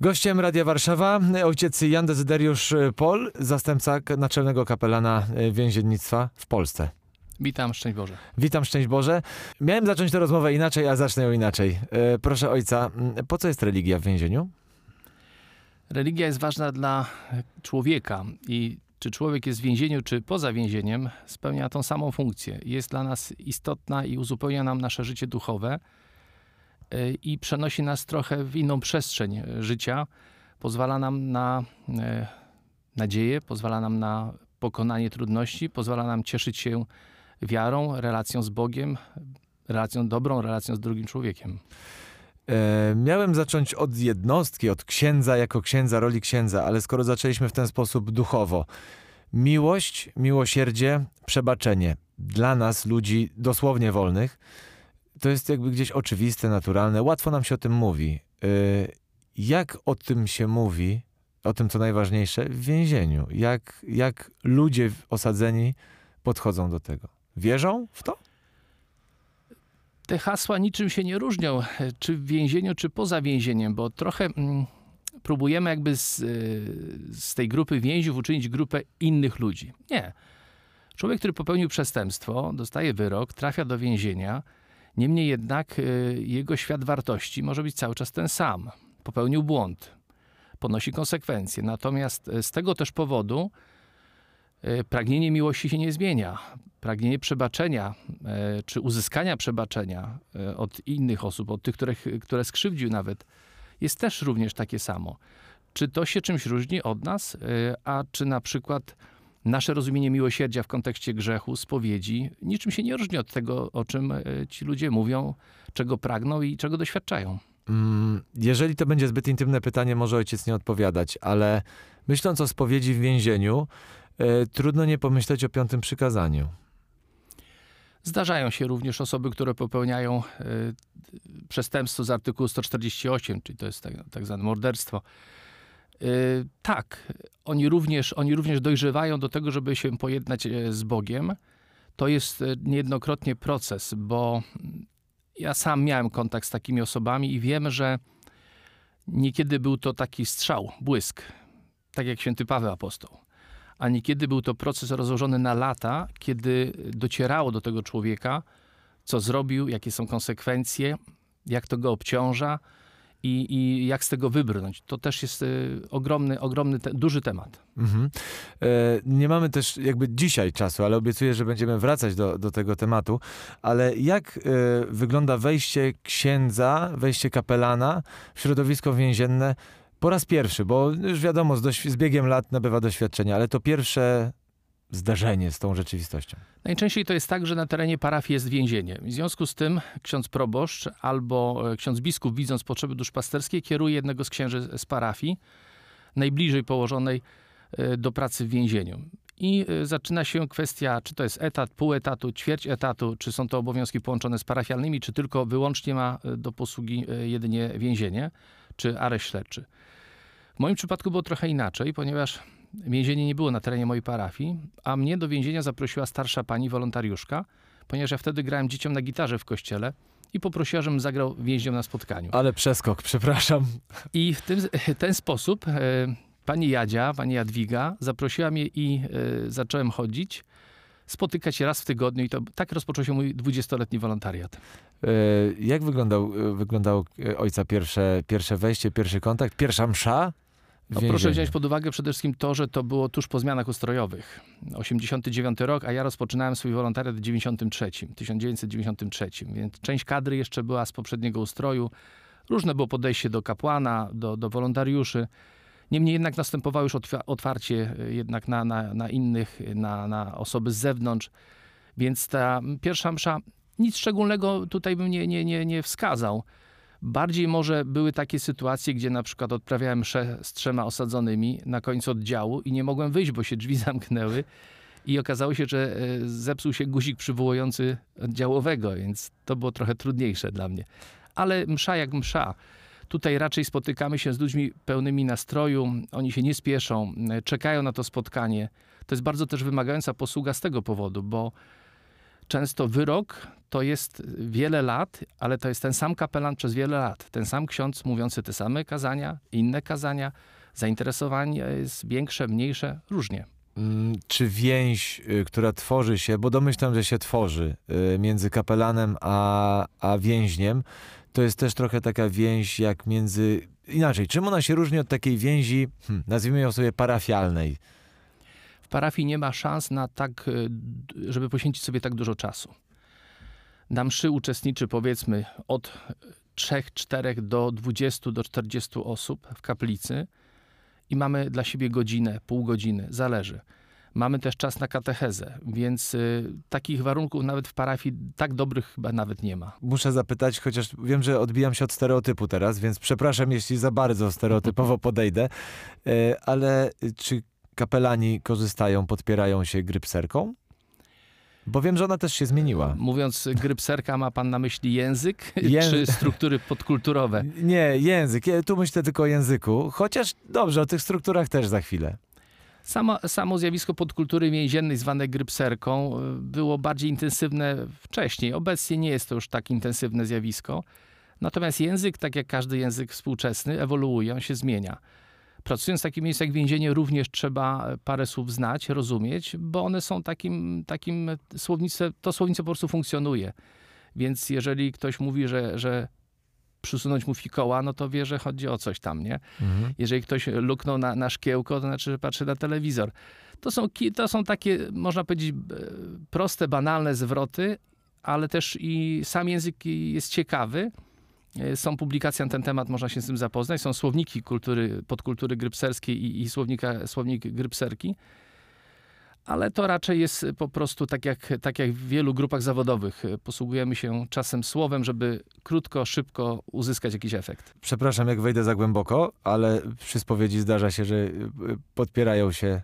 Gościem Radia Warszawa ojciec Jan Dezyderiusz Pol, zastępca naczelnego kapelana e, więziennictwa w Polsce. Witam, szczęść Boże. Witam, szczęść Boże. Miałem zacząć tę rozmowę inaczej, a zacznę ją inaczej. E, Proszę ojca, po co jest religia w więzieniu? Religia jest ważna dla człowieka i czy człowiek jest w więzieniu, czy poza więzieniem, spełnia tą samą funkcję. Jest dla nas istotna i uzupełnia nam nasze życie duchowe i przenosi nas trochę w inną przestrzeń y, życia. Pozwala nam na y, nadzieję, pozwala nam na pokonanie trudności, pozwala nam cieszyć się wiarą, relacją z Bogiem, relacją dobrą, relacją z drugim człowiekiem. E, Miałem zacząć od jednostki, od księdza jako księdza, roli księdza, ale skoro zaczęliśmy w ten sposób duchowo. Miłość, miłosierdzie, przebaczenie dla nas, ludzi dosłownie wolnych, to jest jakby gdzieś oczywiste, naturalne. Łatwo nam się o tym mówi. E, Jak o tym się mówi, o tym co najważniejsze, w więzieniu? Jak, jak ludzie osadzeni podchodzą do tego? Wierzą w to? te hasła niczym się nie różnią, czy w więzieniu, czy poza więzieniem, bo trochę mm, próbujemy jakby z, y, z tej grupy więźniów uczynić grupę innych ludzi. Nie. Człowiek, który popełnił przestępstwo, dostaje wyrok, trafia do więzienia, niemniej jednak y, jego świat wartości może być cały czas ten sam. Popełnił błąd, ponosi konsekwencje. Natomiast y, z tego też powodu y, pragnienie miłości się nie zmienia. Pragnienie przebaczenia czy uzyskania przebaczenia od innych osób, od tych, które, które skrzywdził nawet, jest też również takie samo. Czy to się czymś różni od nas, a czy na przykład nasze rozumienie miłosierdzia w kontekście grzechu, spowiedzi, niczym się nie różni od tego, o czym e, ci ludzie mówią, czego pragną i czego doświadczają. Mm, Jeżeli to będzie zbyt intymne pytanie, może ojciec nie odpowiadać, ale myśląc o spowiedzi w więzieniu, e, trudno nie pomyśleć o piątym przykazaniu. Zdarzają się również osoby, które popełniają e, przestępstwo z artykułu 148, czyli to jest tak, tak zwane morderstwo. E, tak, oni również, oni również dojrzewają do tego, żeby się pojednać e, z Bogiem. To jest e, niejednokrotnie proces, bo ja sam miałem kontakt z takimi osobami i wiem, że niekiedy był to taki strzał, błysk, tak jak święty Paweł apostoł a niekiedy był to proces rozłożony na lata, kiedy docierało do tego człowieka, co zrobił, jakie są konsekwencje, jak to go obciąża i, i jak z tego wybrnąć. To też jest y, ogromny, ogromny, te, duży temat. Mhm. E, Nie mamy też jakby dzisiaj czasu, ale obiecuję, że będziemy wracać do, do tego tematu. Ale jak e, wygląda wejście księdza, wejście kapelana w środowisko więzienne po raz pierwszy? Bo już wiadomo, z, doświ- z biegiem lat nabywa doświadczenia, ale to pierwsze zdarzenie z tą rzeczywistością. Najczęściej to jest tak, że na terenie parafii jest więzienie. W związku z tym ksiądz proboszcz albo e, ksiądz biskup, widząc potrzeby duszpasterskie, kieruje jednego z księży z parafii, najbliżej położonej e, do pracy w więzieniu. I e, zaczyna się kwestia, czy to jest etat, pół etatu, ćwierć etatu, czy są to obowiązki połączone z parafialnymi, czy tylko wyłącznie ma do posługi jedynie więzienie, czy areszt śledczy. W moim przypadku było trochę inaczej, ponieważ więzienie nie było na terenie mojej parafii, a mnie do więzienia zaprosiła starsza pani wolontariuszka, ponieważ ja wtedy grałem dzieciom na gitarze w kościele i poprosiła, żebym zagrał więźniom na spotkaniu. Ale przeskok, przepraszam. I w tym, ten sposób e, pani Jadzia, pani Jadwiga zaprosiła mnie i e, zacząłem chodzić, spotykać się raz w tygodniu i to tak rozpoczął się mój 20-letni wolontariat. E, Jak wyglądał, e, wyglądało e, ojca pierwsze, pierwsze wejście, pierwszy kontakt, pierwsza msza? No, proszę wziąć pod uwagę przede wszystkim to, że to było tuż po zmianach ustrojowych. 89 rok, a ja rozpoczynałem swój wolontariat w 93, 1993, więc część kadry jeszcze była z poprzedniego ustroju. Różne było podejście do kapłana, do, do wolontariuszy. Niemniej jednak następowało już otwa- otwarcie y, jednak na, na, na innych, y, na, na osoby z zewnątrz. Więc ta pierwsza msza, nic szczególnego tutaj bym nie, nie, nie, nie wskazał. Bardziej może były takie sytuacje, gdzie na przykład odprawiałem mszę z trzema osadzonymi na końcu oddziału i nie mogłem wyjść, bo się drzwi zamknęły. I okazało się, że e, zepsuł się guzik przywołujący oddziałowego, więc to było trochę trudniejsze dla mnie. Ale msza jak msza. Tutaj raczej spotykamy się z ludźmi pełnymi nastroju, oni się nie spieszą, e, czekają na to spotkanie. To jest bardzo też wymagająca posługa z tego powodu, bo często wyrok to jest wiele lat, ale to jest ten sam kapelan przez wiele lat. Ten sam ksiądz mówiący te same kazania, inne kazania. Zainteresowanie jest większe, mniejsze, różnie. Mm, Czy więź, y, która tworzy się, bo domyślam, że się tworzy y, między kapelanem a, a więźniem, to jest też trochę taka więź jak między. Inaczej, czym ona się różni od takiej więzi, hmm, nazwijmy ją sobie parafialnej? W parafii nie ma szans na tak, y, d- żeby poświęcić sobie tak dużo czasu. Na mszy uczestniczy powiedzmy od 3, 4 do 20 do 40 osób w kaplicy i mamy dla siebie godzinę, pół godziny, zależy. Mamy też czas na katechezę, więc y, takich warunków nawet w parafii tak dobrych chyba nawet nie ma. Muszę zapytać, chociaż wiem, że odbijam się od stereotypu teraz, więc przepraszam, jeśli za bardzo stereotypowo podejdę, e, ale czy kapelani korzystają, podpierają się grypserką? Bo wiem, że ona też się zmieniła. Mówiąc grypserka, ma pan na myśli język Języ- czy struktury podkulturowe? Nie, język. Ja tu myślę tylko o języku. Chociaż dobrze, o tych strukturach też za chwilę. Samo, samo zjawisko podkultury więziennej zwane grypserką y, było bardziej intensywne wcześniej. Obecnie nie jest to już tak intensywne zjawisko. Natomiast język, tak jak każdy język współczesny, ewoluuje, on się zmienia. Pracując w takim miejscu jak więzienie, również trzeba parę słów znać, rozumieć, bo one są takim, takim słownictwem, to słownictwo po prostu funkcjonuje. Więc jeżeli ktoś mówi, że, że przysunąć mu fikoła, no to wie, że chodzi o coś tam, nie? Mhm. Jeżeli ktoś luknął na, na szkiełko, to znaczy, że patrzy na telewizor. To są, to są takie, można powiedzieć, proste, banalne zwroty, ale też i sam język jest ciekawy. E, Są publikacje na ten temat, można się z tym zapoznać. Są słowniki kultury, podkultury grypserskiej i, i słownika, słownik grypserki. Ale to raczej jest po prostu tak jak, tak jak w wielu grupach zawodowych. Posługujemy się czasem słowem, żeby krótko, szybko uzyskać jakiś efekt. Przepraszam, jak wejdę za głęboko, ale przy spowiedzi zdarza się, że y, podpierają się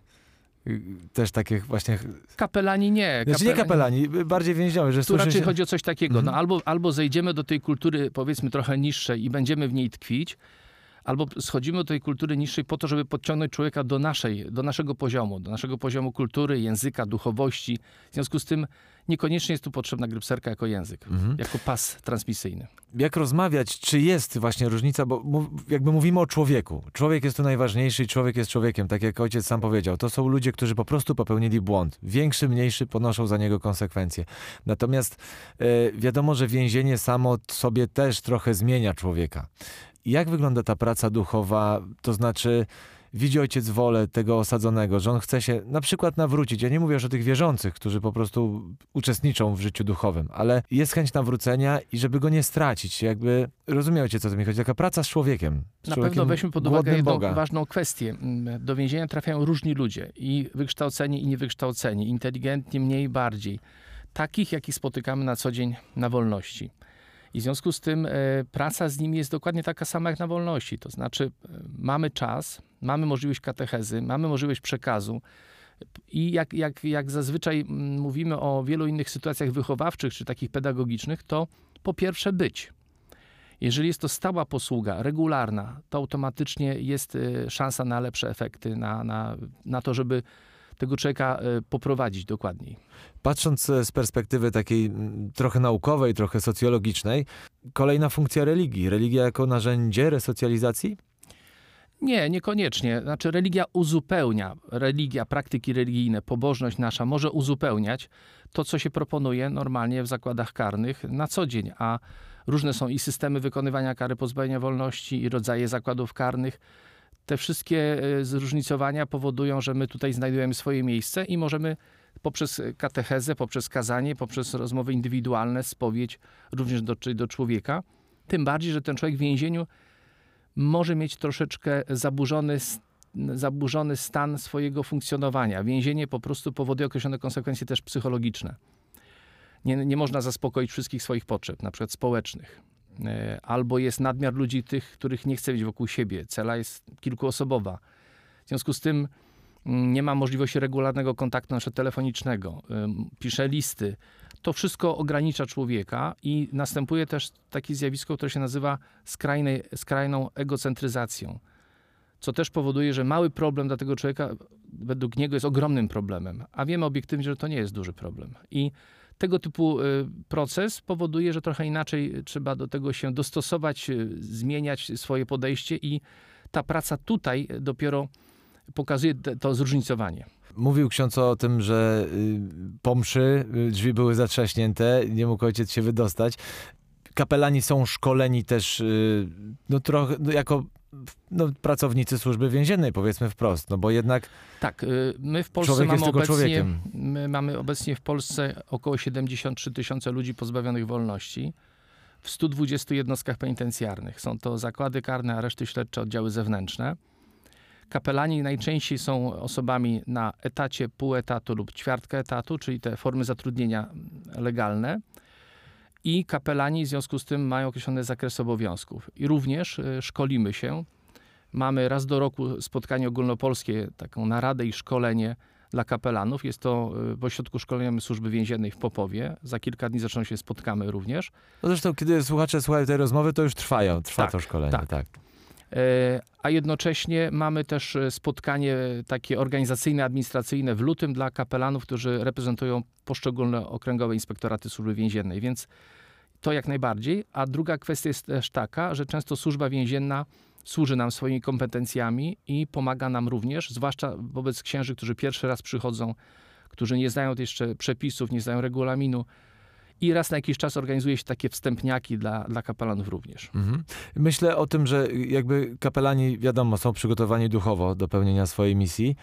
też takie właśnie... Kapelani nie. Znaczy nie kapelani, bardziej więźniowie, że Tu raczej się... chodzi o coś takiego. Mhm. No, albo, albo zejdziemy do tej kultury, powiedzmy, trochę niższej i będziemy w niej tkwić, albo schodzimy do tej kultury niższej po to, żeby podciągnąć człowieka do, naszej, do naszego poziomu, do naszego poziomu kultury, języka, duchowości. W związku z tym niekoniecznie jest tu potrzebna grypserka jako język, Mhm. jako pas transmisyjny. jak rozmawiać, czy jest właśnie różnica, bo jakby mówimy o człowieku. Człowiek jest tu najważniejszy i człowiek jest człowiekiem, tak jak ojciec sam powiedział. To są ludzie, którzy po prostu popełnili błąd. Większy, mniejszy ponoszą za niego konsekwencje. Natomiast e, wiadomo, że więzienie samo sobie też trochę zmienia człowieka. Jak wygląda ta praca duchowa? To znaczy, widzi ojciec wolę tego osadzonego, że on chce się na przykład nawrócić. Ja nie mówię już o tych wierzących, którzy po prostu uczestniczą w życiu duchowym, ale jest chęć nawrócenia i żeby go nie stracić. Jakby rozumiecie, co to mi chodzi. Taka praca z człowiekiem. Z Na człowiekiem pewno weźmy pod uwagę jedną Boga. ważną kwestię. Mm, Do więzienia trafiają różni ludzie i wykształceni, i niewykształceni, inteligentni, mniej, bardziej. Takich, jakich spotykamy na co dzień na wolności. I w związku z tym e, praca z nimi jest dokładnie taka sama jak na wolności. To znaczy, e, mamy czas, mamy możliwość katechezy, mamy możliwość przekazu. I jak, jak, jak zazwyczaj mówimy o wielu innych sytuacjach wychowawczych czy takich pedagogicznych, to po pierwsze być. Jeżeli jest to stała posługa, regularna, to automatycznie jest y, szansa na lepsze efekty, na, na, na to, żeby tego człowieka y, poprowadzić dokładniej. Patrząc e, z perspektywy takiej trochę naukowej, trochę socjologicznej, kolejna funkcja religii. Religia jako narzędzie resocjalizacji? Nie, niekoniecznie. Znaczy religia uzupełnia, religia, praktyki religijne, pobożność nasza może uzupełniać to, co się proponuje normalnie w zakładach karnych na co dzień, a różne są i systemy wykonywania kary pozbawienia wolności, i rodzaje zakładów karnych. Te wszystkie e, zróżnicowania powodują, że my tutaj znajdujemy swoje miejsce i możemy poprzez katechezę, poprzez kazanie, poprzez rozmowy indywidualne, spowiedź również dotrzeć do człowieka. Tym bardziej, że ten człowiek w więzieniu może mieć troszeczkę zaburzony, zaburzony stan swojego funkcjonowania. Więzienie po prostu powoduje określone konsekwencje też psychologiczne. Nie, nie można zaspokoić wszystkich swoich potrzeb, na przykład społecznych. E, Albo jest nadmiar ludzi tych, których nie chce mieć wokół siebie. Cela jest kilkuosobowa. W związku z tym mm, nie ma możliwości regularnego kontaktu naszego telefonicznego. Pisze listy. To wszystko ogranicza człowieka i następuje też takie zjawisko, które się nazywa skrajnej, skrajną egocentryzacją. Co też powoduje, że mały problem dla tego człowieka według niego jest ogromnym problemem, a wiemy obiektywnie, że to nie jest duży problem. I Tego typu y, proces powoduje, że trochę inaczej trzeba do tego się dostosować, y, zmieniać swoje podejście i ta praca tutaj dopiero pokazuje to zróżnicowanie. Mówił ksiądz o tym, że y, po mszy drzwi były zatrzaśnięte, nie mógł ojciec się wydostać. Kapelani są szkoleni też no, trochę no, jako no, pracownicy służby więziennej, powiedzmy wprost, no bo jednak Tak, y, my w Polsce Człowiek jest mamy tylko obecnie, człowiekiem. my mamy obecnie w Polsce około 73 tysiące ludzi pozbawionych wolności w 120 jednostkach penitencjarnych. Są to zakłady karne, areszty śledcze, oddziały zewnętrzne. Kapelani najczęściej są osobami na etacie, pół etatu lub ćwiartka etatu, czyli te formy zatrudnienia legalne. I kapelani w związku z tym mają określony zakres obowiązków. I również y, szkolimy się. Mamy raz do roku spotkanie ogólnopolskie, taką naradę i szkolenie dla kapelanów. Jest to y, w ośrodku szkolenia Służby Więziennej w Popowie. Za kilka dni zresztą się spotkamy również. No zresztą, kiedy słuchacze słuchają tej rozmowy, to już trwają, trwa Tak, to szkolenie, tak. tak. E, A jednocześnie mamy też e, spotkanie takie organizacyjne, administracyjne w lutym dla kapelanów, którzy reprezentują poszczególne okręgowe inspektoraty służby więziennej, więc to jak najbardziej. A druga kwestia jest też taka, że często służba więzienna służy nam swoimi kompetencjami i pomaga nam również, zwłaszcza wobec księży, którzy pierwszy raz przychodzą, którzy nie znają jeszcze przepisów, nie znają regulaminu. I raz na jakiś czas organizuje się takie wstępniaki dla, dla kapelanów również. Mhm. Myślę o tym, że jakby kapelani, wiadomo, są przygotowani duchowo do pełnienia swojej misji,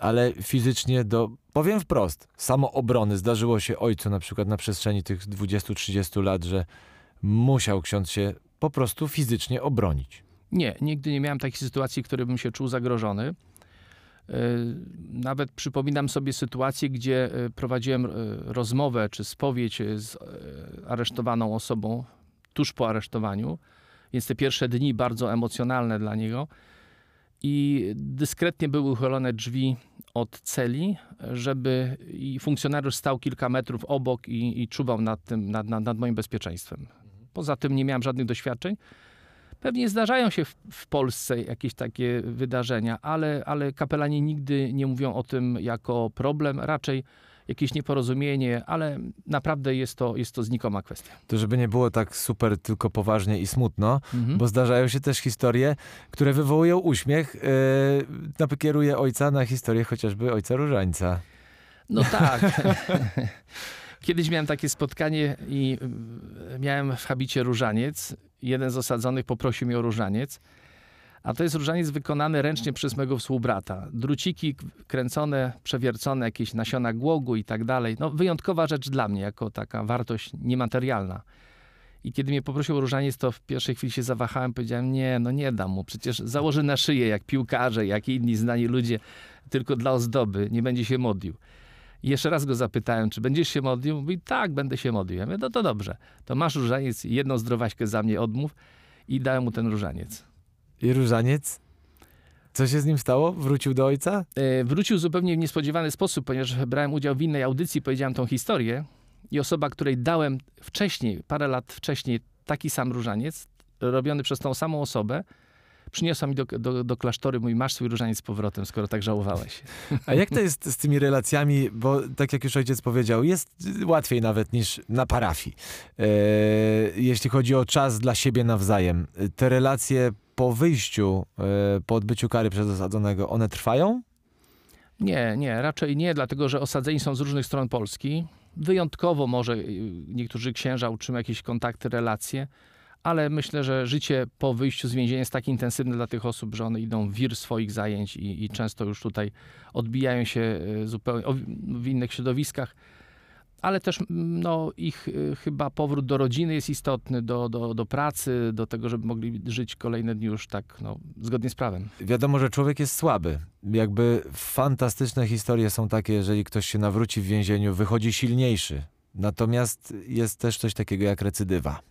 ale fizycznie do, powiem wprost, samoobrony. Zdarzyło się ojcu na przykład na przestrzeni tych 20-30 lat, że musiał ksiądz się po prostu fizycznie obronić. Nie, nigdy nie miałem takiej sytuacji, w której bym się czuł zagrożony. Yy, Nawet przypominam sobie sytuację, gdzie yy, prowadziłem yy, rozmowę czy spowiedź z aresztowaną osobą tuż po aresztowaniu, więc te pierwsze dni bardzo emocjonalne dla niego. I dyskretnie były uchylone drzwi od celi, żeby i funkcjonariusz stał kilka metrów obok i, i czuwał nad, tym, nad, nad, nad moim bezpieczeństwem. Poza tym nie miałem żadnych doświadczeń. Pewnie zdarzają się w, w Polsce jakieś takie wydarzenia, ale, ale kapelani nigdy nie mówią o tym jako problem, raczej jakieś nieporozumienie, ale naprawdę jest to, jest to znikoma kwestia. To żeby nie było tak super tylko poważnie i smutno, Mhm. bo zdarzają się też historie, które wywołują uśmiech. Yy, napokieruję ojca na historię chociażby ojca Różańca. No tak. Kiedyś miałem takie spotkanie i y, miałem w habicie różaniec. Jeden z osadzonych poprosił mnie o różaniec. A to jest różaniec wykonany ręcznie przez mego współbrata. Druciki kręcone, przewiercone, jakieś nasiona głogu i tak dalej. No wyjątkowa rzecz dla mnie, jako taka wartość niematerialna. I kiedy mnie poprosił o różaniec, to w pierwszej chwili się zawahałem, powiedziałem, nie, no nie dam mu, przecież założy na szyję, jak piłkarze, jak inni znani ludzie, tylko dla ozdoby, nie będzie się modlił. I jeszcze raz go zapytałem, czy będziesz się modlił? Mówi, tak, będę się modlił. Ja mówię, no to dobrze, to masz różaniec, jedną zdrowaśkę za mnie odmów i dałem mu ten różaniec. I Różaniec? Co się z nim stało? Wrócił do ojca? E, Wrócił zupełnie w niespodziewany sposób, ponieważ brałem udział w innej audycji, powiedziałem tą historię i osoba, której dałem wcześniej, parę lat wcześniej, taki sam różaniec, robiony przez tą samą osobę, przyniosła mi do, do, do klasztoru, mój masz swój różaniec z powrotem, skoro tak żałowałeś. A jak to jest z tymi relacjami? Bo tak jak już ojciec powiedział, jest łatwiej nawet niż na parafii. E, jeśli chodzi o czas dla siebie nawzajem. Te relacje po wyjściu, e, po odbyciu kary przez osadzonego, one trwają? Nie, nie, raczej nie, dlatego że osadzeni są z różnych stron Polski. Wyjątkowo może y, niektórzy księża utrzymają jakieś kontakty, relacje, ale myślę, że życie po wyjściu z więzienia jest tak intensywne dla tych osób, że one idą w wir swoich zajęć i, i często już tutaj odbijają się y, zupełnie w innych środowiskach. Ale też no, ich y, chyba powrót do rodziny jest istotny, do, do, do pracy, do tego, żeby mogli żyć kolejne dni już tak no, zgodnie z prawem. Wiadomo, że człowiek jest słaby. Jakby fantastyczne historie są takie, jeżeli ktoś się nawróci w więzieniu, wychodzi silniejszy. Natomiast jest też coś takiego jak recydywa.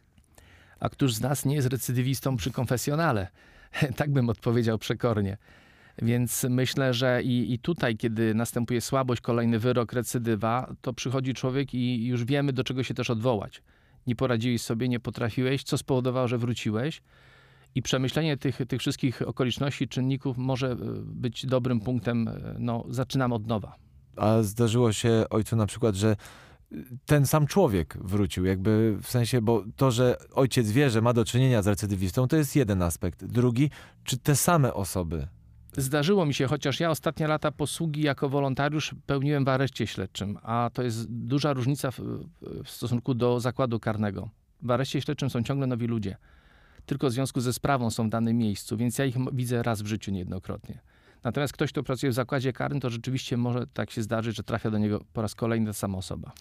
A któż z nas nie jest recydywistą przy konfesjonale? tak bym odpowiedział przekornie. Więc myślę, że i, i tutaj, kiedy następuje słabość, kolejny wyrok, recydywa, to przychodzi człowiek i już wiemy, do czego się też odwołać. Nie poradziłeś sobie, nie potrafiłeś, co spowodowało, że wróciłeś. I przemyślenie tych, tych wszystkich okoliczności, czynników może e, być dobrym punktem. e, No, zaczynam od nowa. A zdarzyło się ojcu na przykład, że ten sam człowiek wrócił, jakby w sensie, bo to, że ojciec wie, że ma do czynienia z recydywistą, to jest jeden aspekt. Drugi, czy te same osoby Zdarzyło mi się, chociaż ja ostatnie lata posługi jako wolontariusz pełniłem w areszcie śledczym, a to jest duża różnica w, w stosunku do zakładu karnego. W areszcie śledczym są ciągle nowi ludzie. Tylko w związku ze sprawą są w danym miejscu, więc ja ich widzę raz w życiu niejednokrotnie. Natomiast ktoś, kto pracuje w zakładzie karnym, to rzeczywiście może tak się zdarzyć, że trafia do niego po raz kolejny ta sama osoba.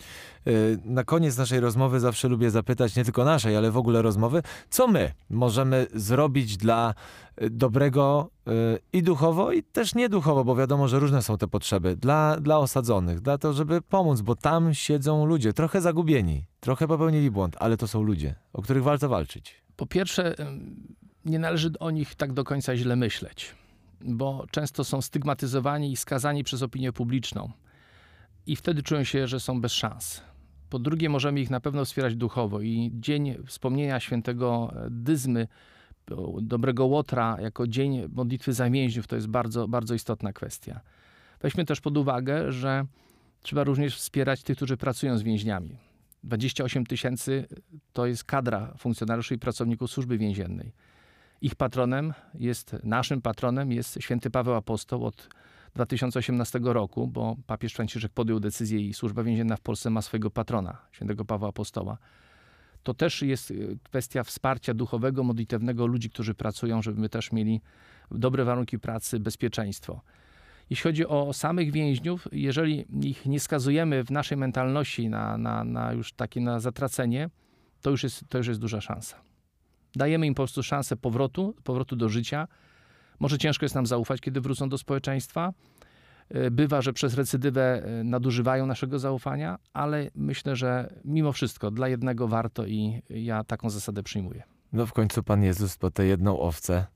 Y, Na koniec naszej rozmowy zawsze lubię zapytać, nie tylko naszej, ale w ogóle rozmowy, co my możemy zrobić dla y, dobrego y, i duchowo, i też nieduchowo, bo wiadomo, że różne są te potrzeby, dla, dla osadzonych, dla to, żeby pomóc, bo tam siedzą ludzie, trochę zagubieni, trochę popełnili błąd, ale to są ludzie, o których warto walczyć. Po pierwsze, nie należy o nich tak do końca źle myśleć, bo często są stygmatyzowani i skazani przez opinię publiczną i wtedy czują się, że są bez szans. Po drugie, możemy ich na pewno wspierać duchowo i dzień wspomnienia świętego e, Dyzmy, dobrego Łotra, jako dzień modlitwy za więźniów, to jest bardzo, bardzo istotna kwestia. Weźmy też pod uwagę, że trzeba również wspierać tych, którzy pracują z więźniami. 28 tysięcy to jest kadra funkcjonariuszy i pracowników służby więziennej. Ich patronem jest, naszym patronem jest święty Paweł Apostoł od 2018 roku, bo papież Franciszek podjął decyzję i służba więzienna w Polsce ma swojego patrona, świętego Pawła Apostoła. To też jest y, kwestia wsparcia duchowego, modlitewnego ludzi, którzy pracują, żeby my też mieli dobre warunki pracy, bezpieczeństwo. Jeśli chodzi o samych więźniów, jeżeli ich nie skazujemy w naszej mentalności na, na, na już takie na zatracenie, to już, jest, to już jest duża szansa. Dajemy im po prostu szansę powrotu, powrotu do życia. Może ciężko jest nam zaufać, kiedy wrócą do społeczeństwa. E, Bywa, że przez recydywę e, nadużywają naszego zaufania, ale myślę, że mimo wszystko dla jednego warto i ja taką zasadę przyjmuję. No w końcu Pan Jezus po tę jedną owcę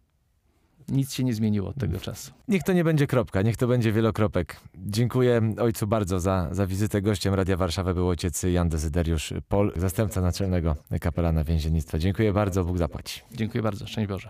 Nic się nie zmieniło od tego czasu. Niech to nie będzie kropka, niech to będzie wielokropek. Dziękuję ojcu bardzo za, za wizytę. Gościem Radia Warszawa był ojciec Jan Dezyderiusz Pol, zastępca naczelnego kapelana więziennictwa. Dziękuję bardzo, Bóg zapłać. Dziękuję bardzo. Szczęść Boże.